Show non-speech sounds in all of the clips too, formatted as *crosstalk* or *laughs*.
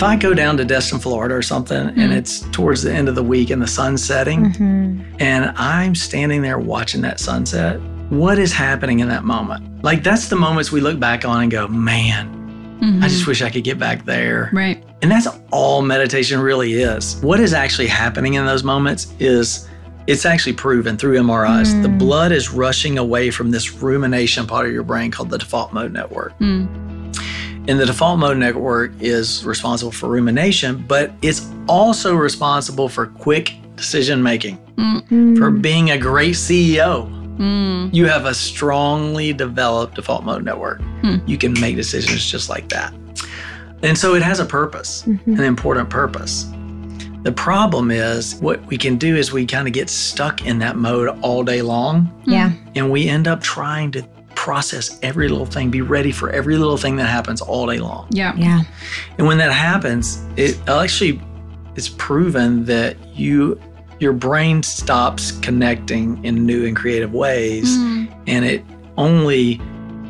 if I go down to Destin, Florida or something, and Mm. it's towards the end of the week and the sun's setting, Mhm. and I'm standing there watching that sunset, what is happening in that moment? Like, that's the moments we look back on and go, man, Mhm. I just wish I could get back there. right. And that's all meditation really is. What is actually happening in those moments is it's actually proven through MRIs. The Mm. blood is rushing away from this rumination part of your brain called the default mode network. Mm. And the default mode network is responsible for rumination, but it's also responsible for quick decision making, Mm. for being a great CEO. Mm. You have a strongly developed default mode network. Hmm. You can make decisions just like that. And so it has a purpose, Mm-hmm. Mhm. an important purpose. The problem is what we can do is we kind of get stuck in that mode all day long Yeah. and we end up trying to process every little thing, be ready for every little thing that happens all day long. Yeah. Yeah. And when that happens, it actually it's proven that you your brain stops connecting in new and creative ways Mm. and it only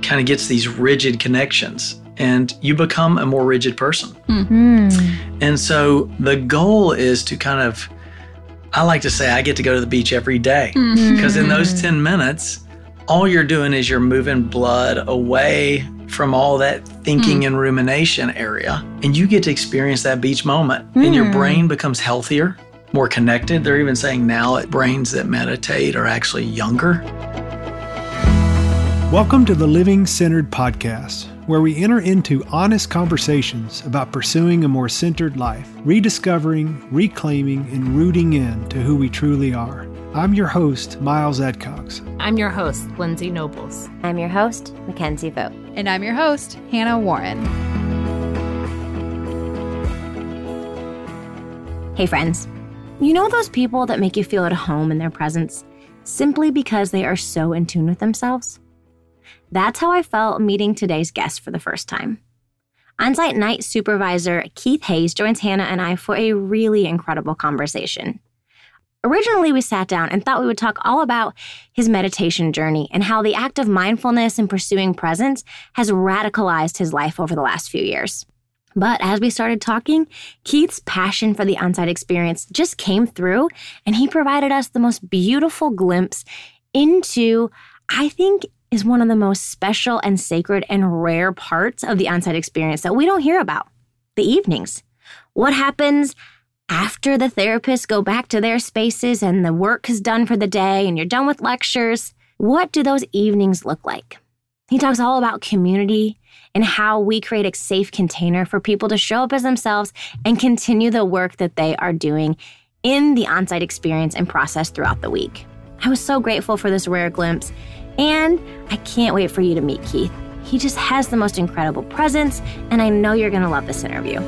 kind of gets these rigid connections and you become a more rigid person. Mm. And so the goal is to kind of I like to say I get to go to the beach every day Mm. because in those Mm. 10 minutes all you're doing is you're moving blood away from all that thinking and rumination area and you get to experience that beach moment and your Mm. brain becomes healthier more connected they're even saying now that brains that meditate are actually younger Welcome to the Living Centered Podcast, where we enter into honest conversations about pursuing a more centered life, rediscovering, reclaiming, and rooting in to who we truly are. I'm your host, Miles Adcox. I'm your host, Lindsay Nobles. I'm your host, Mickenzie Vogt. And I'm your host, Hannah Warren. Hey, friends. You know those people that make you feel at home in their presence simply because they are so in tune with themselves? That's how I felt meeting today's guest for the first time. On-site night supervisor Keith Hays joins Hannah and I for a really incredible conversation. Originally, we sat down and thought we would talk all about his meditation journey and how the act of mindfulness and pursuing presence has radicalized his life over the last few years. But as we started talking, Keith's passion for the on-site experience just came through, and he provided us the most beautiful glimpse into, I think, is one of the most special and sacred and rare parts of the on-site experience that we don't hear about the evenings. What happens after the therapists go back to their spaces and the work is done for the day and you're done with lectures? What do those evenings look like? He talks all about community and how we create a safe container for people to show up as themselves and continue the work that they are doing in the on site experience and process throughout the week. I was so grateful for this rare glimpse, and I can't wait for you to meet Keith. He just has the most incredible presence, and I know you're to love this interview.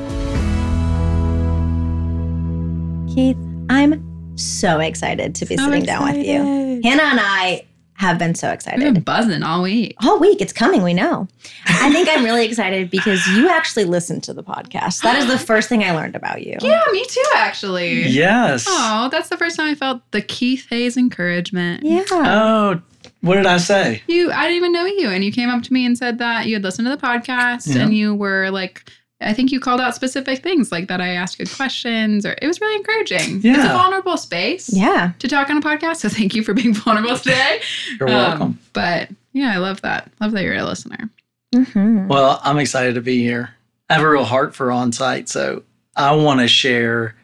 Keith, I'm so excited to be So sitting down with you. Hannah and I have been so excited. We've been buzzing all week. all week. It's coming, we know. I think I'm really excited because you actually listened to the podcast. That is the *gasps* first thing I learned about you. Yeah, me too, actually. yes Oh, that's the first time I felt the Keith Hays encouragement. Yeah. oh what did i say You, I didn't even know you, and you came up to me and said that you had listened to the podcast, Yeah. and you were like, I think you called out specific things like that. I asked good questions, or it was really encouraging. Yeah. It's a vulnerable space. Yeah. To talk on a podcast, so thank you for being *laughs* vulnerable today. you're Um, welcome But yeah, I love that. Love that you're a listener. Mhm. Well, I'm excited to be here. I have a real heart for on site, so I want to share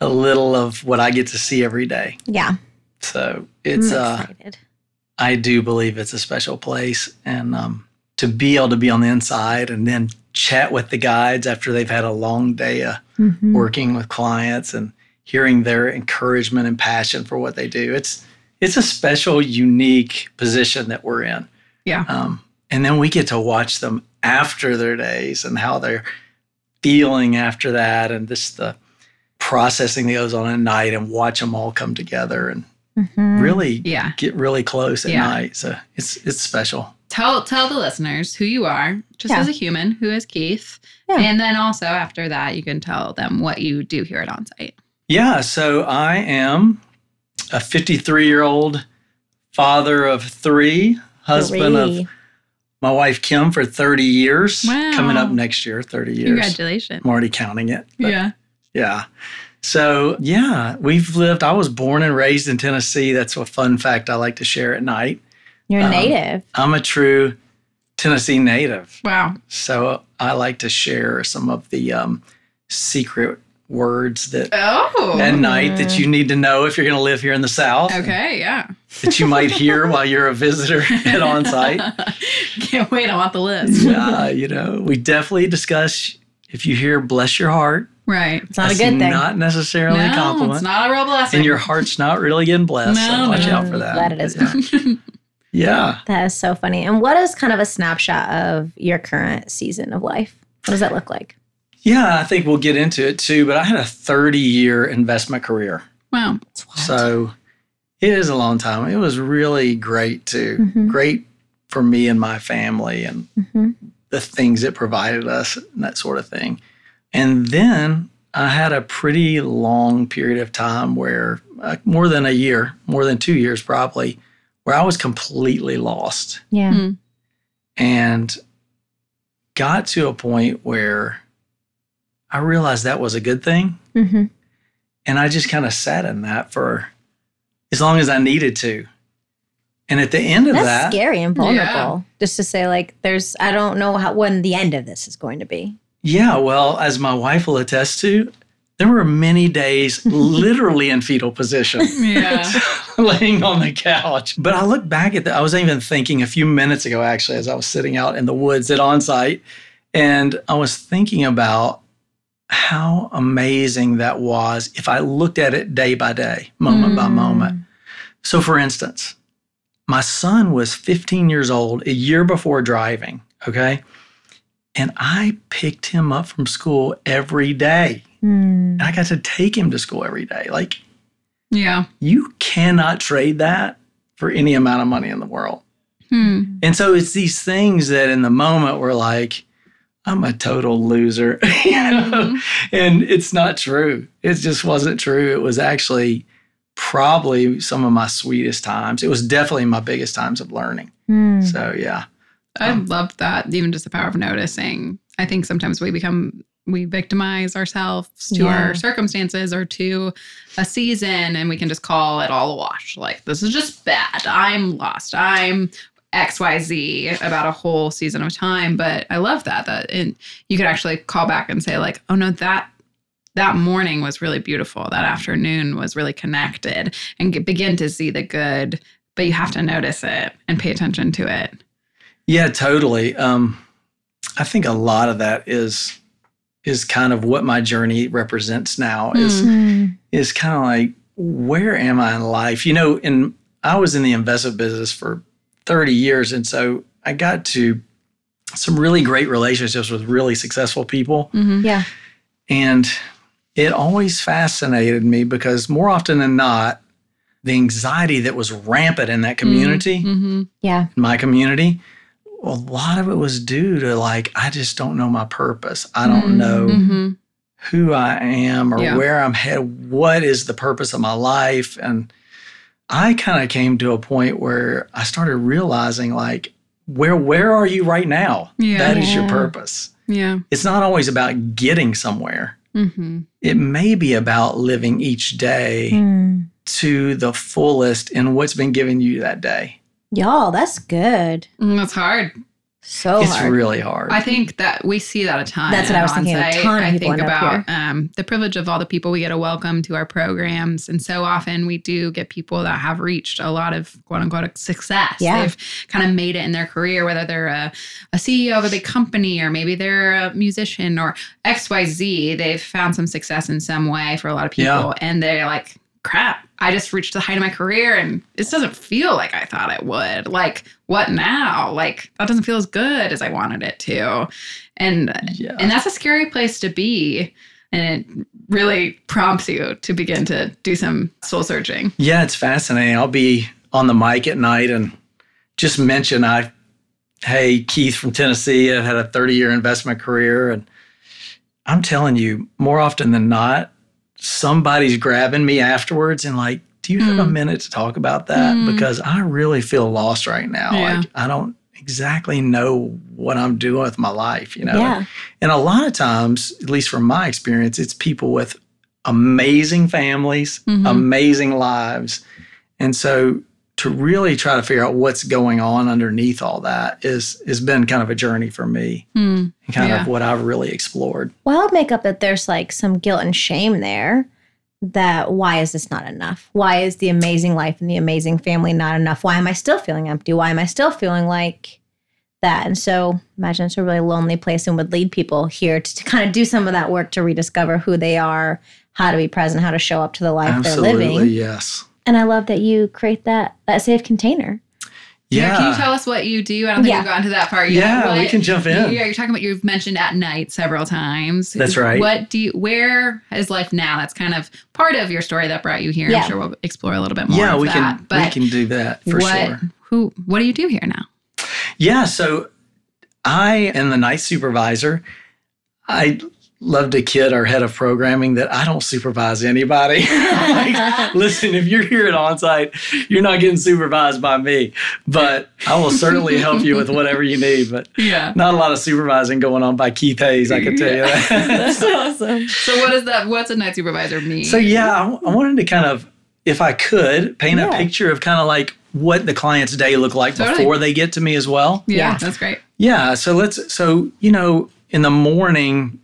a little of what I get to see every day. Yeah. So it's I'm uh. I do believe it's a special place and um to be able to be on the inside and then chat with the guides after they've had a long day of Mhm. working with clients and hearing their encouragement and passion for what they do. It's it's a special, unique position that we're in. Yeah. Um, and then we get to watch them after their days and how they're feeling after that, and just the processing that goes on at night, and watch them all come together and Mhm. really Yeah. get really close at Yeah. night. So it's it's special. Tell tell the listeners who you are, just Yeah. as a human, who is Keith. Yeah. And then also after that, you can tell them what you do here at Onsite. Yeah, so I am a 53 year old father of three, husband of my wife Kim for 30 years. Wow. Coming up next year, 30 years. Congratulations. I'm already counting it. but Yeah. Yeah. So, yeah, we've lived, I was born and raised in Tennessee. That's a fun fact I like to share at night. You're Um, native. I'm a true Tennessee native. Wow. So, I like to share some of the um, secret words that Oh. at night that you need to know if you're going to live here in the South. Okay. Yeah. That you might hear while you're a visitor *laughs* at on site. Can't wait. I want the list. Yeah, you know, we definitely discuss if you hear bless your heart, Right. It's not that's a good thing. not necessarily a no, compliment. it's not a real blessing. and your heart's not really getting blessed. No, so watch no. out for that. Glad it is yeah. Yeah. That is so funny. And what is kind of a snapshot of your current season of life? What does that look like? Yeah, I think we'll get into it too. But I had a 30 year investment career. wow. So it is a long time. It was really great too. Mhm. Great for me and my family and Mhm. the things it provided us and that sort of thing. And then I had a pretty long period of time where, uh, more than a year, more than two years probably, where I was completely lost Yeah. Mm. and got to a point where I realized that was a good thing. hmm And I just kind of sat in that for as long as I needed to. And at the end of That's that, scary and vulnerable. Yeah. Just to say, like, there's, I don't know how when the end of this is going to be. yeah, well, as my wife will attest to, there were many days *laughs* literally in fetal position. Yeah. *laughs* laying on the couch. But I look back at that. I was even thinking a few minutes ago, actually, as I was sitting out in the woods at onsite, and I was thinking about how amazing that was if I looked at it day by day, moment by Mm. moment. So, for instance, my son was 15 years old a year before driving, okay? And I picked him up from school every day. Mm. And I got to take him to school every day. Like, Yeah. you cannot trade that for any amount of money in the world. Hmm. And so it's these things that in the moment we're like, I'm a total loser. *laughs* you know? And it's not true. It just wasn't true. It was actually probably some of my sweetest times. It was definitely my biggest times of learning. Mm. So yeah. I Um, love that. Even just the power of noticing. I think sometimes we become we victimize ourselves to Yeah. our circumstances or to a season, and we can just call it all a wash. Like this is just bad. I'm lost. I'm X Y Z about a whole season of time. But I love that that and you could actually call back and say like, oh no, that that morning was really beautiful. That afternoon was really connected, and get, begin to see the good. But you have to notice it and pay attention to it. Yeah, totally. Um, I think a lot of that is is kind of what my journey represents now is Mm. is kind of like where am I in life? You know, and I was in the investment business for 30 years and so I got to some really great relationships with really successful people Mm-hmm. Yeah. and it always fascinated me because more often than not the anxiety that was rampant in that community Mm-hmm. Yeah. in my community, a lot of it was due to like, I just don't know my purpose. I don't Mm, know Mm-hmm. who I am or Yeah. where I'm headed. What is the purpose of my life? And I kind of came to a point where I started realizing like, where where are you right now? Yeah. That is your purpose. Yeah. It's not always about getting somewhere. Mm-hmm. It may be about living each day Mm. to the fullest in what's been given you that day. Y'all, that's good. Mm, That's hard. So it's hard. really hard. I think that we see that a ton. That's what I was thinking, a ton of I people think end up about um, the privilege of all the people we get to welcome to our programs, and so often we do get people that have reached a lot of quote unquote success. Yeah. They've kind of made it in their career, whether they're a, a CEO of a big company or maybe they're a musician or X Y Z. They've found some success in some way for a lot of people, Yeah. and they're like, "Crap." I just reached the height of my career and this doesn't feel like I thought it would. Like, what now? Like, that doesn't feel as good as I wanted it to. And yeah. and that's a scary place to be. And it really prompts you to begin to do some soul searching. Yeah, it's fascinating. I'll be on the mic at night and just mention I, hey, Keith from Tennessee, I've had a 30 year investment career. And I'm telling you, more often than not, somebody's grabbing me afterwards and like, do you have a Mm. minute to talk about that? Mm. Because I really feel lost right now. Yeah. Like, I don't exactly know what I'm doing with my life, you know. Yeah. And a lot of times, at least from my experience, it's people with amazing families, Mhm. amazing lives. And so to really try to figure out what's going on underneath all that is has been kind of a journey for me Hmm. and kind Yeah. of what I've really explored. Well, I would make up that there's like some guilt and shame there. That why is this not enough? Why is the amazing life and the amazing family not enough? Why am I still feeling empty? Why am I still feeling like that? And so imagine it's a really lonely place and would lead people here to, to kind of do some of that work to rediscover who they are, how to be present, how to show up to the life Absolutely, they're living. yes. And I love that you create that that safe container. Yeah. Can you tell us what you do? I don't think Yeah. we've gotten to that part yet. Yeah, we can jump in. Yeah, you're talking about you've mentioned at night several times. That's right. What do you where is life now? That's kind of part of your story that brought you here. Yeah. I'm sure we'll explore a little bit more yeah, of we that. can but we can do that for what sure. who what do you do here now? Yeah, so I am the night supervisor. I love to kid our head of programming that I don't supervise anybody. *laughs* Like, listen, if you're here at onsite, you're not getting supervised by me, but I will certainly help you with whatever you need. But Yeah. not a lot of supervising going on by Keith Hays, I can tell you that. *laughs* That's awesome. So what is that what's a night supervisor mean? So yeah, I, I wanted to kind of, if I could, paint a picture of kind of like what the client's day looked like Totally. before they get to me as well. yeah, Yeah. that's great. Yeah. So let's. So you know, in the morning,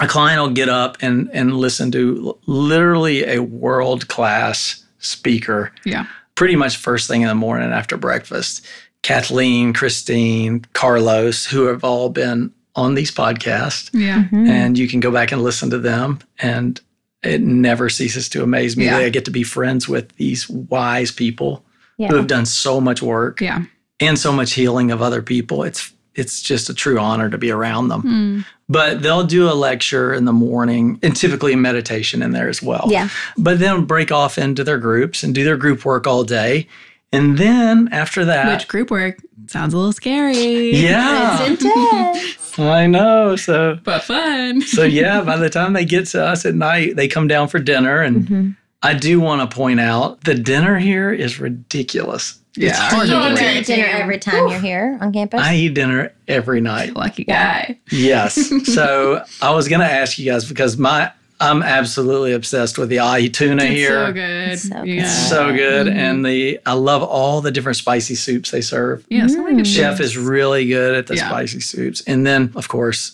a client will get up and and listen to literally a world class speaker. Yeah. Pretty much first thing in the morning after breakfast. Kathleen, Christine, Carlos, who have all been on these podcasts, Yeah. Mm-hmm. and you can go back and listen to them. And it never ceases to amaze me Yeah. that I get to be friends with these wise people Yeah. who have done so much work Yeah. and so much healing of other people. It's it's just a true honor to be around them. Hmm. But they'll do a lecture in the morning and typically a meditation in there as well. Yeah. But then break off into their groups and do their group work all day. And then after that, Which group work sounds a little scary. yeah, *laughs* It's intense. I know. So But fun. *laughs* so yeah, by the time they get to us at night, they come down for dinner. And Mhm. I do want to point out the dinner here is ridiculous. It's Yeah. hard Do to you eat dinner every time you're here on campus? I eat dinner every night. Lucky guy. Yes. *laughs* so I was going to ask you guys because my I'm absolutely obsessed with the ahi tuna It's here. so good. So good. yeah. It's so good, Mhm. and the I love all the different spicy soups they serve. yeah, so many good Chef is really good at the Yeah. spicy soups, and then of course.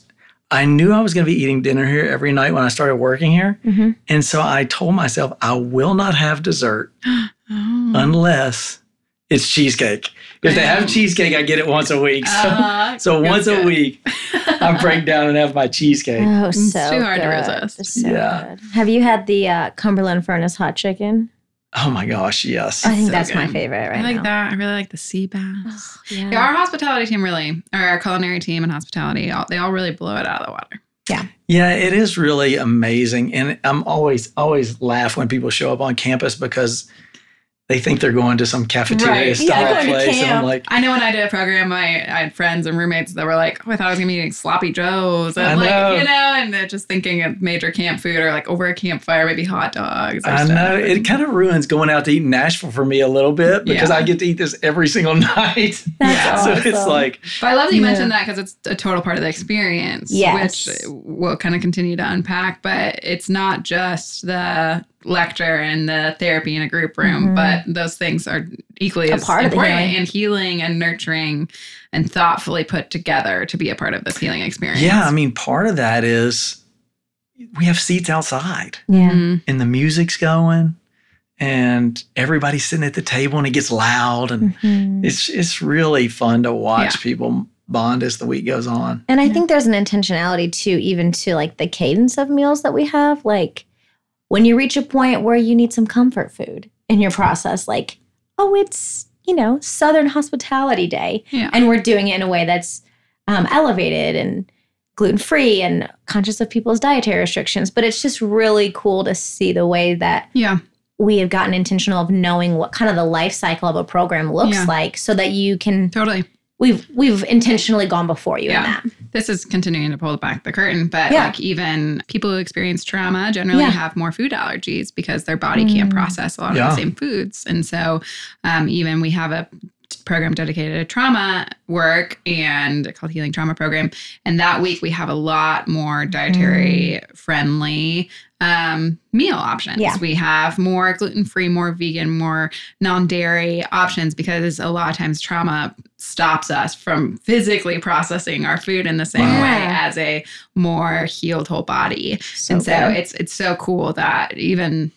I knew I was going to be eating dinner here every night when I started working here. Mhm. And so I told myself I will not have dessert *gasps* Oh. unless it's cheesecake. If they have cheesecake, I get it once a week. So, Uh, so good, once a week, I break down and have my cheesecake. Oh, It's so too hard to resist. It's so Yeah. good. Have you had the uh, Cumberland Furnace hot chicken? Oh my gosh, yes. I think so that's my favorite right I like now. that. I really like the sea bass. Yeah. Yeah, our hospitality team really, or our culinary team and hospitality, all, they all really blow it out of the water. Yeah. Yeah, it is really amazing. And I'm always, always laugh when people show up on campus because they think they're going to some cafeteria Right. Yeah, style going to place. And I'm like, I know when I did a program, I, I had friends and roommates that were like, oh, I thought I was gonna be eating sloppy joes, and I like, know. you know, and they're just thinking of major camp food or like over a campfire, maybe hot dogs. Or I stuff. know it kind of ruins going out to eat in Nashville for me a little bit because Yeah. I get to eat this every single *laughs* night. That's *laughs* so awesome. it's like, But I love that you Yeah. mentioned that because it's a total part of the experience, Yes. which we'll kind of continue to unpack. But it's not just the lecture and the therapy in a group room, Mhm. but those things are equally A as part of the important healing. and healing and nurturing and thoughtfully put together to be a part of this healing experience. yeah, I mean, part of that is we have seats outside yeah. Mhm. and the music's going and everybody's sitting at the table and it gets loud and Mhm. it's it's really fun to watch Yeah. people bond as the week goes on. And I Yeah. think there's an intentionality too, even to like the cadence of meals that we have. Like when you reach a point where you need some comfort food in your process, like, oh, it's, you know, Southern Hospitality Day. Yeah. And we're doing it in a way that's um, elevated and gluten free and conscious of people's dietary restrictions. But it's just really cool to see the way that Yeah. we have gotten intentional of knowing what kind of the life cycle of a program looks Yeah. like so that you can Totally. we've we've intentionally gone before you Yeah. in that. This is continuing to pull back the curtain, but Yeah. like even people who experience trauma generally Yeah. have more food allergies because their body can't Mm. process a lot of the same foods. And so, um, even we have a program dedicated to trauma work and called Healing Trauma Program. And that week we have a lot more dietary friendly um, meal options. Yeah. We have more gluten free, more vegan, more non dairy options because a lot of times trauma stops us from physically processing our food in the same Wow. way as a more healed whole body. So and so good. it's it's so cool that even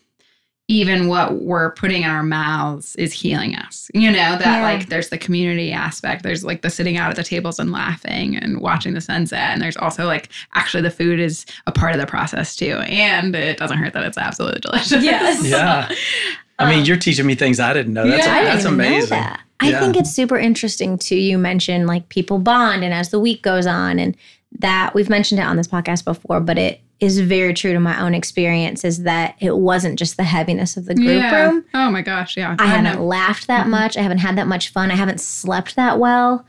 even what we're putting in our mouths is healing us. You know, that Yeah. like there's the community aspect. There's like the sitting out at the tables and laughing and watching the sunset. And there's also like actually the food is a part of the process too. And it doesn't hurt that it's absolutely delicious. Yes. Yeah. *laughs* I mean, um, you're teaching me things I didn't know. That's, Yeah, I didn't that's amazing. know that. I Yeah. think it's super interesting too. You mentioned like people bond, and as the week goes on, and that we've mentioned it on this podcast before, but it is very true to my own experience. Is that it wasn't just the heaviness of the group Yeah. room. Oh my gosh. Yeah. I haven't know. laughed that Mhm. much. I haven't had that much fun. I haven't slept that well.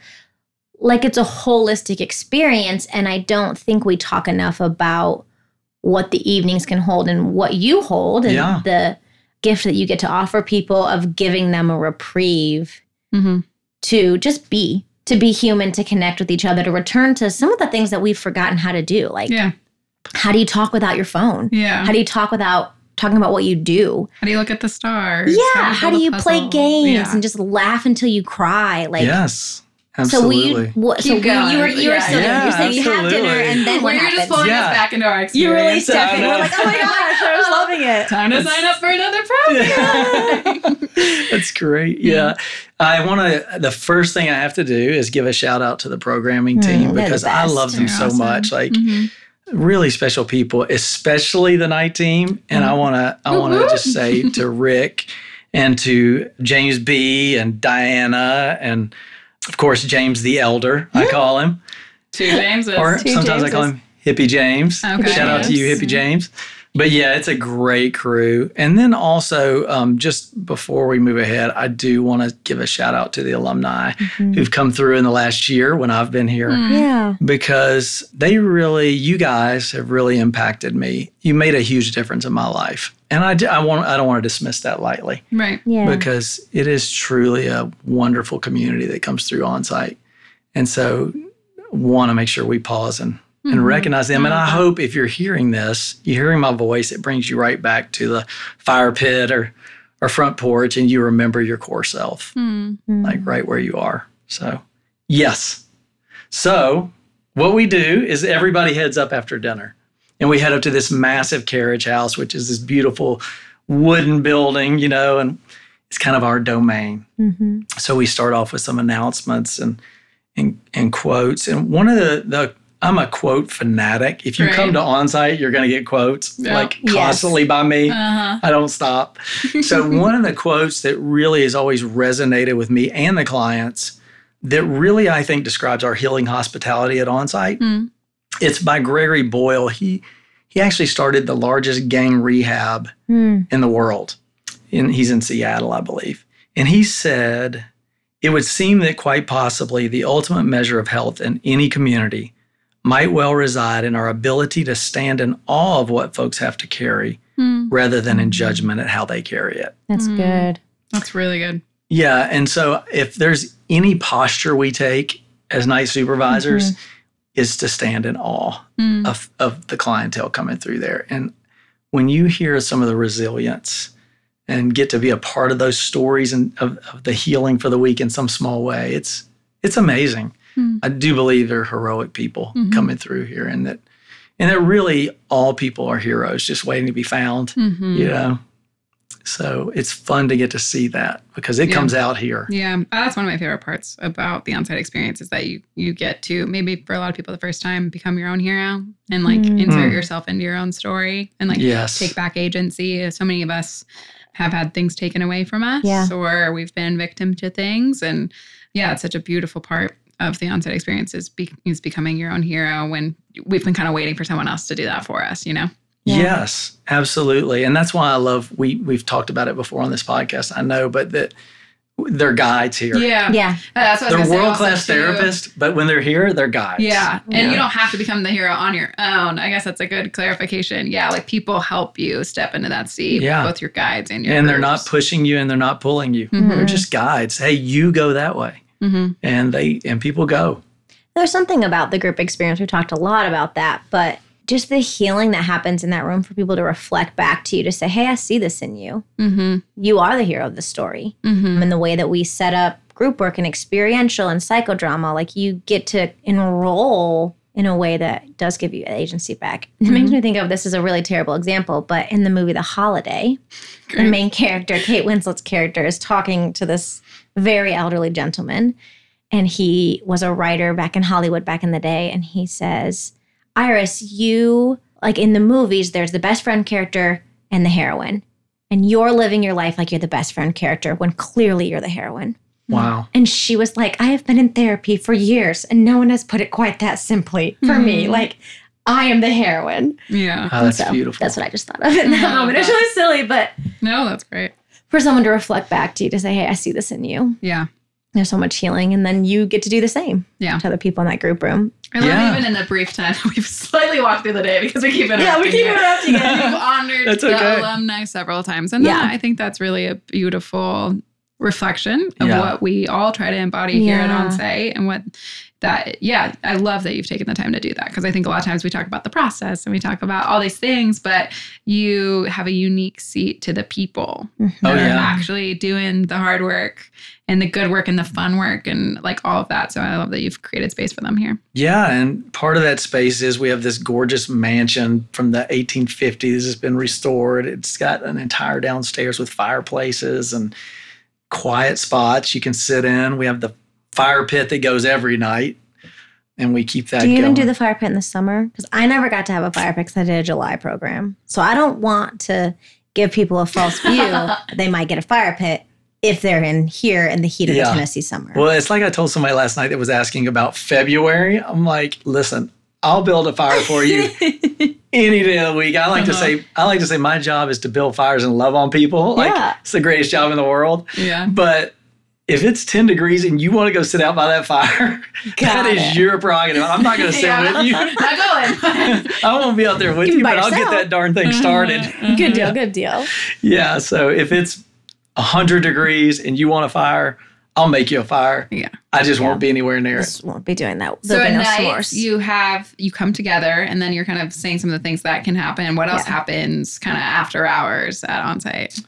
Like it's a holistic experience. And I don't think we talk enough about what the evenings can hold and what you hold and Yeah. the gift that you get to offer people of giving them a reprieve Mhm. to just be, to be human, to connect with each other, to return to some of the things that we've forgotten how to do. Like, Yeah. how do you talk without your phone? Yeah. How do you talk without talking about what you do? How do you look at the stars? Yeah. How do build a you play games Yeah. and just laugh until you cry? Like, yes. So Absolutely. we, what, so Keep we, you were, you were Yeah. still doing, Yeah, you're saying you have dinner and then what Well, you're just pulling Yeah. us back into our experience. You really I stepped in. We're like, oh my *laughs* gosh, I was loving it. Time to It's- sign up for another program. *laughs* That's great. Yeah. I want to, the first thing I have to do is give a shout out to the programming Mm, team they're because I love them They're so awesome. much. Like, Mhm. really special people, especially the night team. And I want to, I want to just say to *laughs* Rick and to James B and Diana and of course James the Elder, I call him, Two Jameses. or Two sometimes I call him Hippie James. Okay. Shout out to you, James. Hippie James. But yeah, it's a great crew. And then also, um, just before we move ahead, I do want to give a shout out to the alumni who've come through in the last year when I've been here Mm. Yeah. because they really, you guys have really impacted me. You made a huge difference in my life, and I, d- I want, I don't want to dismiss that lightly Right. Yeah. because it is truly a wonderful community that comes through on site, and so want to make sure we pause and and Mhm. recognize them. And I Mhm. hope if you're hearing this, you're hearing my voice, it brings you right back to the fire pit or or front porch, and you remember your core self Hmm. like right where you are. So, yes. So, what we do is everybody heads up after dinner and we head up to this massive carriage house, which is this beautiful wooden building, you know, and it's kind of our domain. Mm-hmm. So, we start off with some announcements and and, and quotes. And one of the, the I'm a quote fanatic. If you Right. come to onsite, you're going to get quotes Yeah. like Yes. constantly by me. Uh-huh. I don't stop. So *laughs* one of the quotes that really has always resonated with me and the clients that really I think describes our healing hospitality at onsite. Hmm. It's by Gregory Boyle. He he actually started the largest gang rehab Mm. in the world. And he's in Seattle, I believe. And he said, it would seem that quite possibly the ultimate measure of health in any community might well reside in our ability to stand in awe of what folks have to carry Hmm. rather than in judgment at how they carry it. That's Mm. good. That's really good. Yeah. And so if there's any posture we take as night supervisors, is to stand in awe Hmm. of, of the clientele coming through there. And when you hear some of the resilience and get to be a part of those stories and of, of the healing for the week in some small way, it's it's amazing. Hmm. I do believe they're heroic people Mhm. coming through here and that and that really all people are heroes just waiting to be found. Mhm. You know. So it's fun to get to see that because it Yeah. comes out here. Yeah, uh, that's one of my favorite parts about the on-site experience is that you you get to maybe for a lot of people the first time become your own hero and like Mm. insert Mm. yourself into your own story and like yes. take back agency. So many of us have had things taken away from us Yeah. or we've been victim to things and yeah, it's such a beautiful part of the on-site experience is, be, is becoming your own hero when we've been kind of waiting for someone else to do that for us, you know? Yeah. Yes, absolutely. And that's why I love we we've talked about it before on this podcast. I know, but that they're guides here. Yeah. Yeah. Uh, That's what They're world class therapists, but when they're here, they're guides. Yeah. And Yeah. you don't have to become the hero on your own. I guess that's a good clarification. Yeah. Like people help you step into that seat, Yeah. both your guides and your And they're not pushing you and they're not pulling you. Mhm. They're just guides. Hey, you go that way. Mhm. And they and people go. There's something about the group experience. We talked a lot about that, but just the healing that happens in that room for people to reflect back to you to say, hey, I see this in you. Mhm. You are the hero of the story. Mhm. And the way that we set up group work and experiential and psychodrama, like you get to enroll in a way that does give you agency back. It makes me think of this is a really terrible example, but in the movie The Holiday, the main character, Kate Winslet's character, is talking to this very elderly gentleman. And he was a writer back in Hollywood back in the day. And he says, Iris, you, like in the movies, there's the best friend character and the heroine. And you're living your life like you're the best friend character when clearly you're the heroine. Wow. And she was like, I have been in therapy for years and no one has put it quite that simply for me. Mhm. Like, I am the heroine. Yeah. Oh, that's So beautiful. That's what I just thought of in that Yeah, moment. It's really silly, but No, that's great. for someone to reflect back to you to say, hey, I see this in you. Yeah. There's so much healing. And then you get to do the same Yeah. to other people in that group room. I love Yeah. even in the brief time *laughs* we've slightly walked through the day because we keep interrupting. Yeah, we keep interrupting it. You've *laughs* honored That's the okay. alumni several times, and Yeah. I think that's really a beautiful reflection of Yeah. what we all try to embody here at Yeah. On Site, and what that. Yeah, I love that you've taken the time to do that because I think a lot of times we talk about the process and we talk about all these things, but you have a unique seat to the people mm-hmm. Oh, that are yeah. actually doing the hard work and the good work and the fun work and like all of that. So I love that you've created space for them here. Yeah, and part of that space is we have this gorgeous mansion from the 1850s. It's been restored. It's got an entire downstairs with fireplaces and quiet spots you can sit in. We have the fire pit that goes every night, and we keep that Do you going. even do the fire pit in the summer? Because I never got to have a fire pit because I did a July program. So I don't want to give people a false view *laughs* they might get a fire pit if they're in here in the heat of Yeah. the Tennessee summer. well, it's like I told somebody last night that was asking about February. I'm like, listen, I'll build a fire for you *laughs* any day of the week. I like to Uh-huh. say, I like to say, my job is to build fires and love on people. Like Yeah. it's the greatest job in the world. Yeah. But if it's 10 degrees and you want to go sit out by that fire, *laughs* that Got is it. your prerogative. I'm not going *laughs* to sit with you. Not going. *laughs* I won't be out there with You you, by but I'll get that darn thing mm-hmm. started. Mm-hmm. good deal, good deal. Yeah. So if it's 100 degrees and you want a fire, I'll make you a fire. Yeah. I just won't be anywhere near it. Just won't be doing that. So at night, s'mores. you have you come together, and then you're kind of saying some of the things that can happen. What else Yeah. happens kind of after hours at onsite?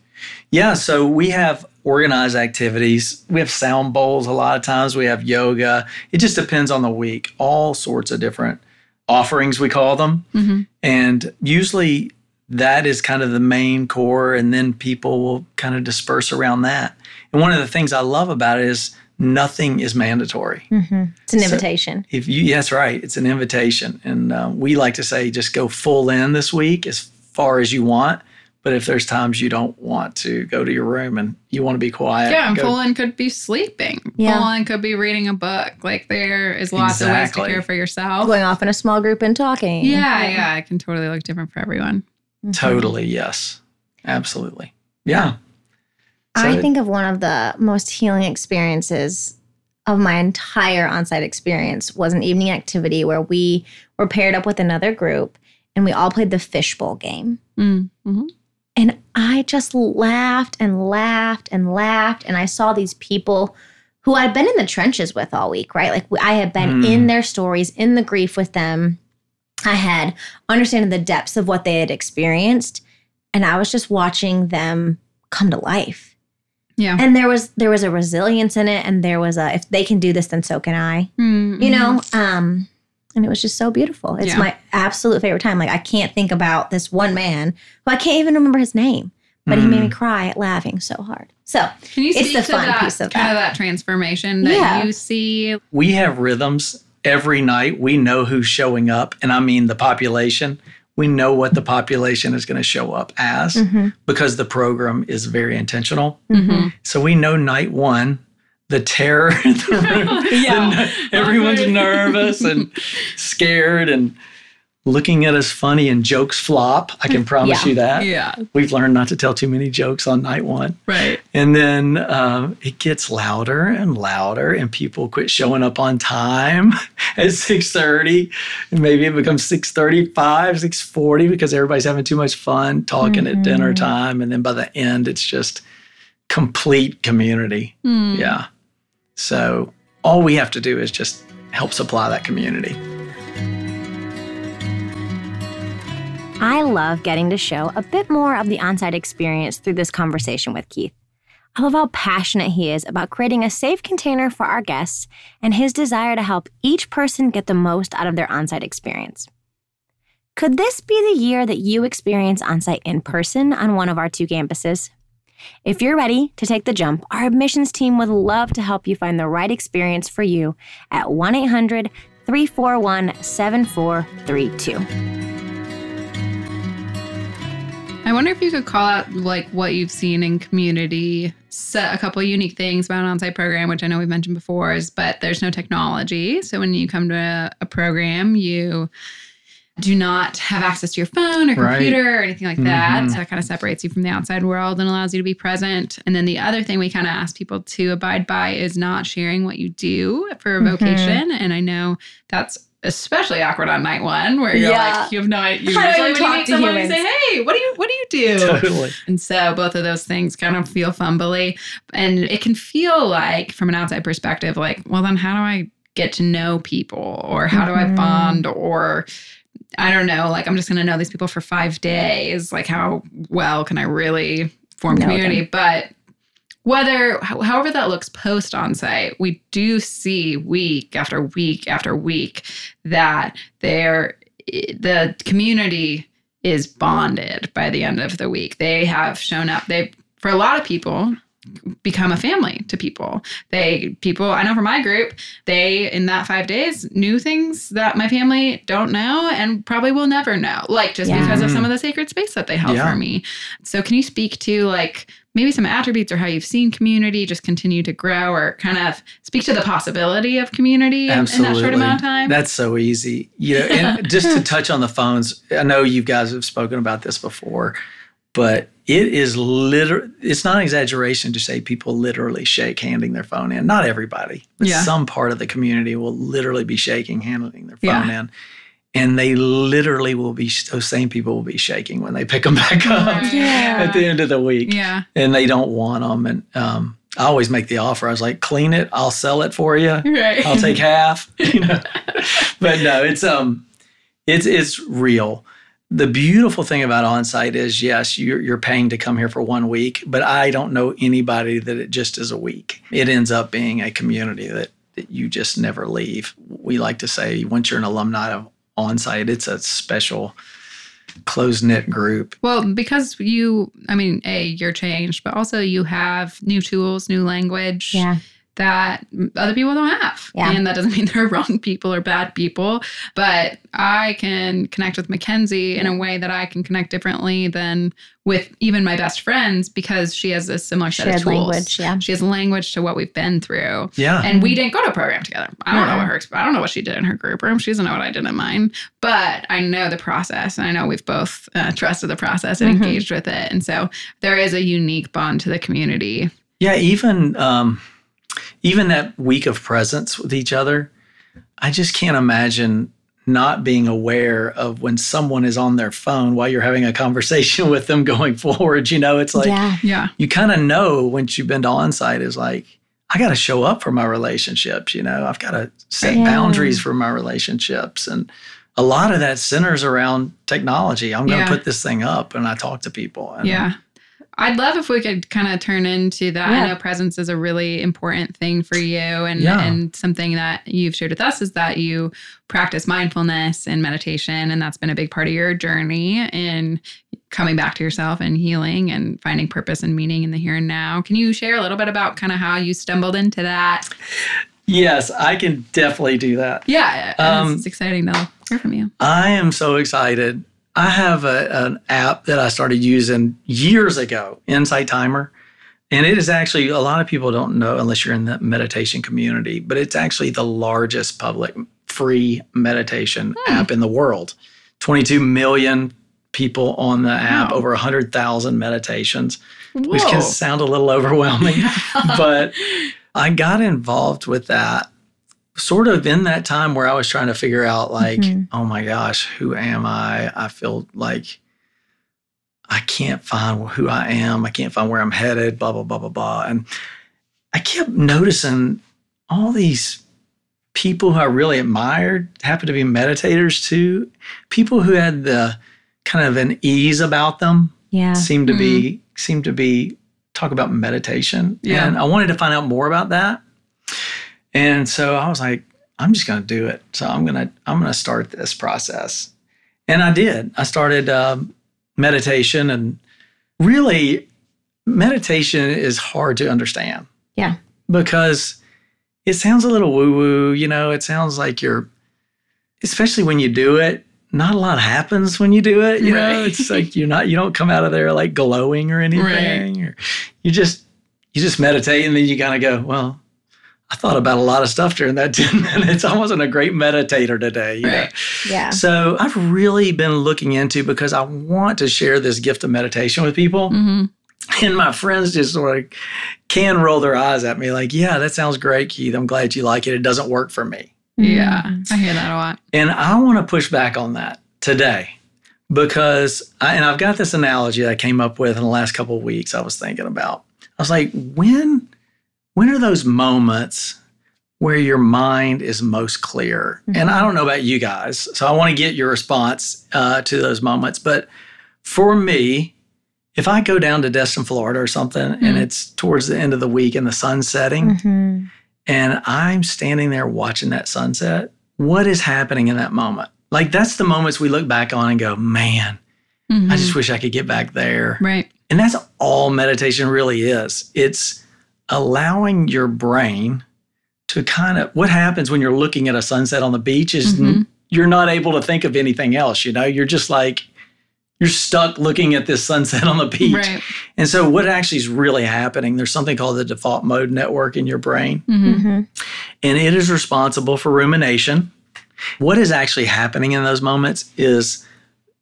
Yeah, so we have organized activities. We have sound bowls a lot of times. We have yoga. It just depends on the week. All sorts of different offerings, we call them. Mhm. And usually that is kind of the main core, and then people will kind of disperse around that. And one of the things I love about it is nothing is mandatory. Mhm. It's an So- invitation. If you, yeah, that's right, it's an invitation. And uh, we like to say just go full in this week as far as you want. But if there's times you don't want to go to your room and you want to be quiet, Yeah, and go- Full could be sleeping. Yeah. Full could be reading a book. Like there is lots of ways to care for yourself. Going off in a small group and talking. Yeah, yeah, it can totally look different for everyone. Mhm. Totally, yes. Absolutely. Yeah. I think of one of the most healing experiences of my entire on-site experience was an evening activity where we were paired up with another group and we all played the fishbowl game. Mm-hmm. And I just laughed and laughed and laughed. And I saw these people who I'd been in the trenches with all week, right? Like I had been Mm. in their stories, in the grief with them. I had understanding the depths of what they had experienced. And I was just watching them come to life. Yeah. And there was there was a resilience in it, and there was a if they can do this, then so can I. Mm-hmm. You know, um, and it was just so beautiful. It's Yeah. my absolute favorite time. Like I can't think about this one man who I can't even remember his name, but he made me Mm. cry laughing so hard. So Can you It's speak the to fun that piece of kind that. of that transformation that Yeah. you see? We have rhythms every night. We know who's showing up. And I mean the population. We know what the population is going to show up as mhm, because the program is very intentional. Mm-hmm. So we know night one, the terror *laughs* in the room. Yeah. The- everyone's nervous and *laughs* scared. And looking at us funny and jokes flop. I can promise Yeah. you that. Yeah. We've learned not to tell too many jokes on night one. Right. And then um, it gets louder and louder, and people quit showing up on time *laughs* at 6:30. And maybe it becomes 6:35, 6:40 because everybody's having too much fun talking at dinner time. And then by the end, it's just complete community. Hmm. Yeah. So all we have to do is just help supply that community. I love getting to show a bit more of the onsite experience through this conversation with Keith. I love how passionate he is about creating a safe container for our guests and his desire to help each person get the most out of their onsite experience. Could this be the year that you experience onsite in person on one of our two campuses? If you're ready to take the jump, our admissions team would love to help you find the right experience for you at 1 800 341 7432. I wonder if you could call out like what you've seen in community. Set a couple unique things about an onsite program, which I know we've mentioned before, is but there's no technology. So when you come to a, a program, you do not have access to your phone or Right. computer or anything like that. Mhm. So that kind of separates you from the outside world and allows you to be present. And then the other thing we kind of ask people to abide by is not sharing what you do for a Mhm. vocation. And I know that's especially awkward on night one where you're Yeah. like, you have no idea. How do Usually you talk to someone, you humans? say, hey, what do you what do you do? Totally. And so both of those things kind of feel fumbly. And it can feel like, from an outside perspective, like, well, then how do I get to know people? Or how do I Mhm. bond? Or I don't know, like, I'm just going to know these people for five days. Like, how well can I really form Know community? But whether, however that looks post on site, we do see week after week after week that there, the community is bonded by the end of the week. They have shown up. They, for a lot of people, become a family to people. They people I know from my group, they in that 5 days knew things that my family don't know and probably will never know. Like just Yeah. because of some of the sacred space that they held Yeah. for me. So can you speak to like maybe some attributes or how you've seen community just continue to grow or kind of speak to the possibility of community in, in that short Absolutely. amount of time? That's so easy. You know, and just to *laughs* touch on the phones, I know you guys have spoken about this before, but it is literally, it's not an exaggeration to say people literally shake handing their phone in. Not everybody, but Yeah. some part of the community will literally be shaking, handing their phone Yeah. in. And they literally will be, those same people will be shaking when they pick them back up Yeah. *laughs* at the end of the week yeah. and they don't want them. And um, I always make the offer. I was like, clean it, I'll sell it for you. Right. I'll take half, *laughs* you know. but no, it's um it's it's real. The beautiful thing about onsite is yes, you're you're paying to come here for one week, but I don't know anybody that it just is a week. It ends up being a community that, that you just never leave. We like to say once you're an alumni of onsite, it's a special close knit group. Well, because you, I mean, A, you're changed, but also you have new tools, new language Yeah. That other people don't have. Yeah. And that doesn't mean *laughs* they're wrong people or bad people, but I can connect with Mickenzie in a way that I can connect differently than with even my best friends because she has a similar set Shared of tools. language, yeah. She has language to what we've been through. Yeah. And we didn't go to a program together. I don't know what her I don't know what she did in her group room. She doesn't know what I did in mine. But I know the process, and I know we've both uh, trusted the process and Mhm. engaged with it. And so there is a unique bond to the community. Yeah, even um, even that week of presence with each other, I just can't imagine not being aware of when someone is on their phone while you're having a conversation *laughs* with them going forward. You know, it's like yeah. Yeah. you kind of know once you've been to onsite is like, I got to show up for my relationships. You know, I've got to set Yeah. boundaries for my relationships. And a lot of that centers around technology. I'm going to Yeah. put this thing up and I talk to people. And Yeah. I'd love if we could kind of turn into that. Yeah. I know presence is a really important thing for you and Yeah. and something that you've shared with us is that you practice mindfulness and meditation and that's been a big part of your journey in coming back to yourself and healing and finding purpose and meaning in the here and now. Can you share a little bit about kind of how you stumbled into that? Yes, I can definitely do that. Yeah, Um, it's exciting to hear from you. I am so excited. I have a, an app that I started using years ago, Insight Timer. And it is actually, a lot of people don't know unless you're in the meditation community, but it's actually the largest public free meditation hmm. app in the world. 22 million people on the app, Wow. over 100,000 meditations, which can sound a little overwhelming. *laughs* but I got involved with that sort of in that time where I was trying to figure out, like, Mhm. oh my gosh, who am I? I feel like I can't find who I am. I can't find where I'm headed, blah, blah, blah, blah, blah. And I kept noticing all these people who I really admired happened to be meditators too. People who had the kind of an ease about them Yeah. seemed to be seemed to be talk about meditation. Yeah. And I wanted to find out more about that. And so I was like, I'm just gonna do it. So I'm gonna I'm gonna start this process. And I did. I started um, meditation and really meditation is hard to understand. Yeah. Because it sounds a little woo woo, you know, it sounds like you're, especially when you do it, not a lot happens when you do it. You know, Right. it's like *laughs* you're not, you don't come out of there like glowing or anything. Or you just, you just meditate and then you kind of go, well, I thought about a lot of stuff during that *laughs* 10 minutes. I wasn't a great meditator today. You know? Yeah. So I've really been looking into because I want to share this gift of meditation with people. Mhm. And my friends just sort of can roll their eyes at me like, yeah, that sounds great, Keith. I'm glad you like it. It doesn't work for me. Yeah, Mm. I hear that a lot. And I want to push back on that today because, I, and I've got this analogy that I came up with in the last couple of weeks I was thinking about. I was like, when, when are those moments where your mind is most clear? And I don't know about you guys, so I want to get your response uh, to those moments. But for me, if I go down to Destin, Florida or something, and Mm. it's towards the end of the week and the sun's setting, Mhm. and I'm standing there watching that sunset, what is happening in that moment? Like that's the moments we look back on and go, man, I just wish I could get back there. right. And that's all meditation really is. It's allowing your brain to kind of what happens when you're looking at a sunset on the beach is n- Mhm. you're not able to think of anything else, you know? You're just like you're stuck looking at this *laughs* sunset on the beach. Right. And so what actually is really happening, there's something called the default mode network in your brain Mhm. Mhm. and it is responsible for rumination. What is actually happening in those moments is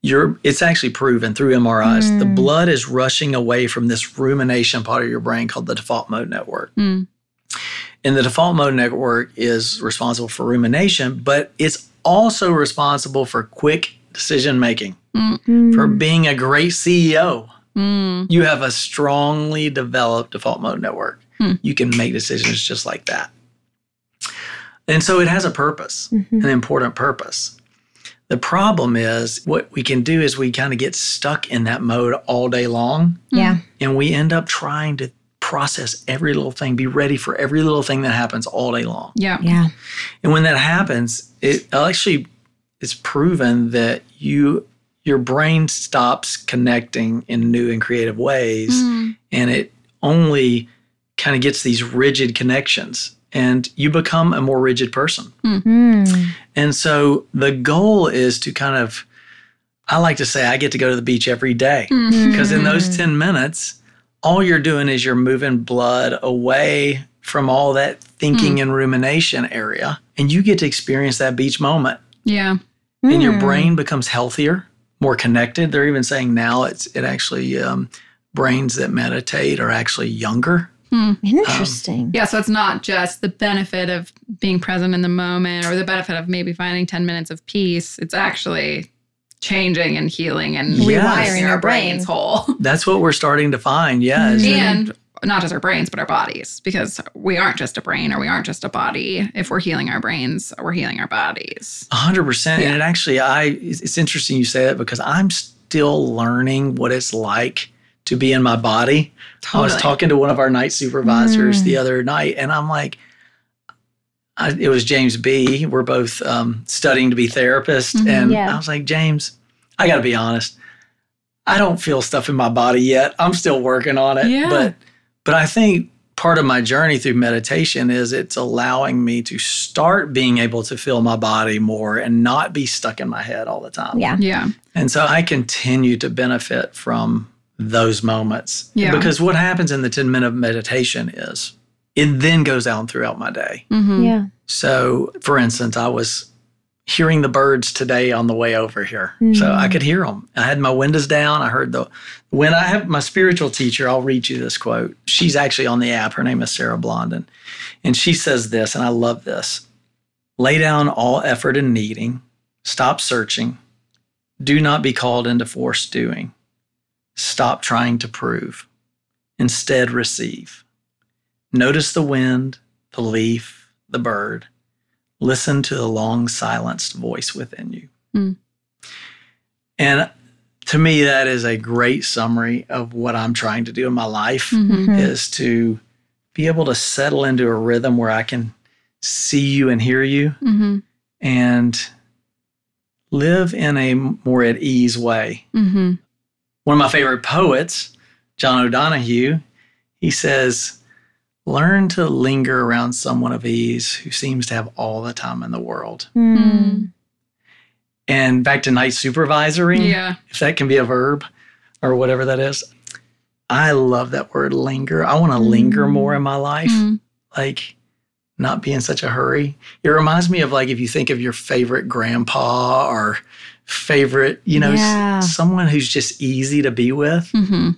you're it's actually proven through MRIs. The Mm. blood is rushing away from this rumination part of your brain called the default mode network. Mm. And the default mode network is responsible for rumination, but it's also responsible for quick decision making, Mm. for being a great CEO. Mm. You have a strongly developed default mode network. Hmm. You can make decisions just like that. And so it has a purpose, Mhm. an important purpose. The problem is what we can do is we kind of get stuck in that mode all day long Yeah. and we end up trying to process every little thing, be ready for every little thing that happens all day long. Yeah. Yeah. And when that happens, it actually is proven that you your brain stops connecting in new and creative ways Mm. and it only kind of gets these rigid connections and you become a more rigid person. Mm. And so the goal is to kind of I like to say I get to go to the beach every day Mm. because in those Mm. 10 minutes all you're doing is you're moving blood away from all that thinking and rumination area and you get to experience that beach moment Yeah. and your Mm. brain becomes healthier more connected they're even saying now it's it actually um, brains that meditate are actually younger Hmm. Interesting. Um, yeah. So it's not just the benefit of being present in the moment or the benefit of maybe finding 10 minutes of peace. It's actually changing and healing and Yes. rewiring our brains whole. *laughs* that's what we're starting to find yeah is that- and not just our brains, but our bodies, because we aren't just a brain or we aren't just a body. If we're healing our brains, we're healing our bodies. A hundred percent. Yeah. And it actually, I it's it's interesting you say that because I'm still learning what it's like to be in my body. I was talking to one of our night supervisors the other night, and I'm like, I, it was James B. We're both um, studying to be therapists, Mhm. and Yeah. I was like, James, I got to be honest. I don't feel stuff in my body yet. I'm still working on it, Yeah. but but I think part of my journey through meditation is it's allowing me to start being able to feel my body more and not be stuck in my head all the time. Yeah. Yeah. And so I continue to benefit from those moments. Yeah. Because what happens in the 10 minute meditation is it then goes out throughout my day. Mhm. Yeah. So, for instance, I was hearing the birds today on the way over here. So I could hear them. I had my windows down. I heard the when I have my spiritual teacher, I'll read you this quote. She's actually on the app. Her name is Sarah Blondin. And she says this, and I love this. Lay down all effort in needing. Stop searching. Do not be called into forced doing. Stop trying to prove. Instead, receive. Notice the wind, the leaf, the bird. Listen to the long silenced voice within you. Mm. And to me, that is a great summary of what I'm trying to do in my life Mhm. is to be able to settle into a rhythm where I can see you and hear you Mhm. and live in a more at ease way. Mhm. One of my favorite poets, John O'Donohue, he says, Learn to linger around someone of ease who seems to have all the time in the world. Mm. And back to night supervisory, Yeah. if that can be a verb or whatever that is. I love that word linger. I want to linger Mm. more in my life. Mm. like not be in such a hurry. It reminds me of like if you think of your favorite grandpa or favorite, you know, s- Yeah. someone who's just easy to be with. Mhm.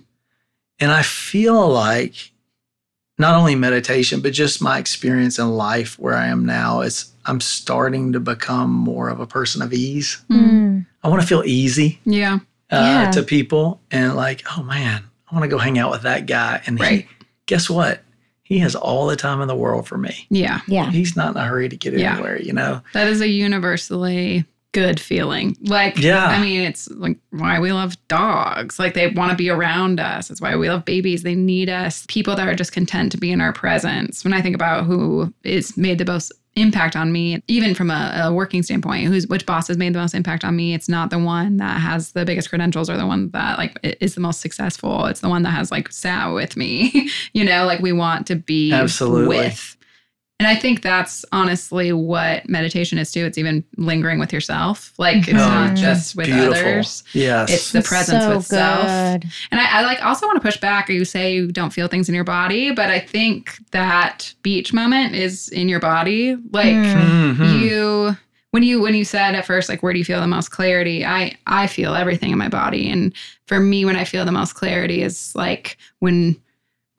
And I feel like not only meditation, but just my experience in life where I am now is I'm starting to become more of a person of ease. Mm. I want to feel easy Yeah. uh, Yeah. to people and like, oh man, I want to go hang out with that guy. And he, guess what? He has all the time in the world for me. Yeah. Yeah. he's not in a hurry to get Yeah. anywhere, you know? That is a universally good feeling. Like, Yeah. I mean, it's like why we love dogs. Like, they want to be around us. It's why we love babies. They need us. People that are just content to be in our presence. When I think about who is made the most impact on me, even from a, a working standpoint, who's which boss has made the most impact on me, it's not the one that has the biggest credentials or the one that like is the most successful. It's the one that has like sat with me. *laughs* you know, like we want to be Absolutely. with and I think that's honestly what meditation is too. It's even lingering with yourself. Like it's Mhm. not just with Beautiful. others. Yes. It's the presence so with self. And I, I like also want to push back. Or you say you don't feel things in your body, but I think that beach moment is in your body. Like Mm. Mhm. you when you when you said at first like where do you feel the most clarity i i feel everything in my body and for me when i feel the most clarity is like when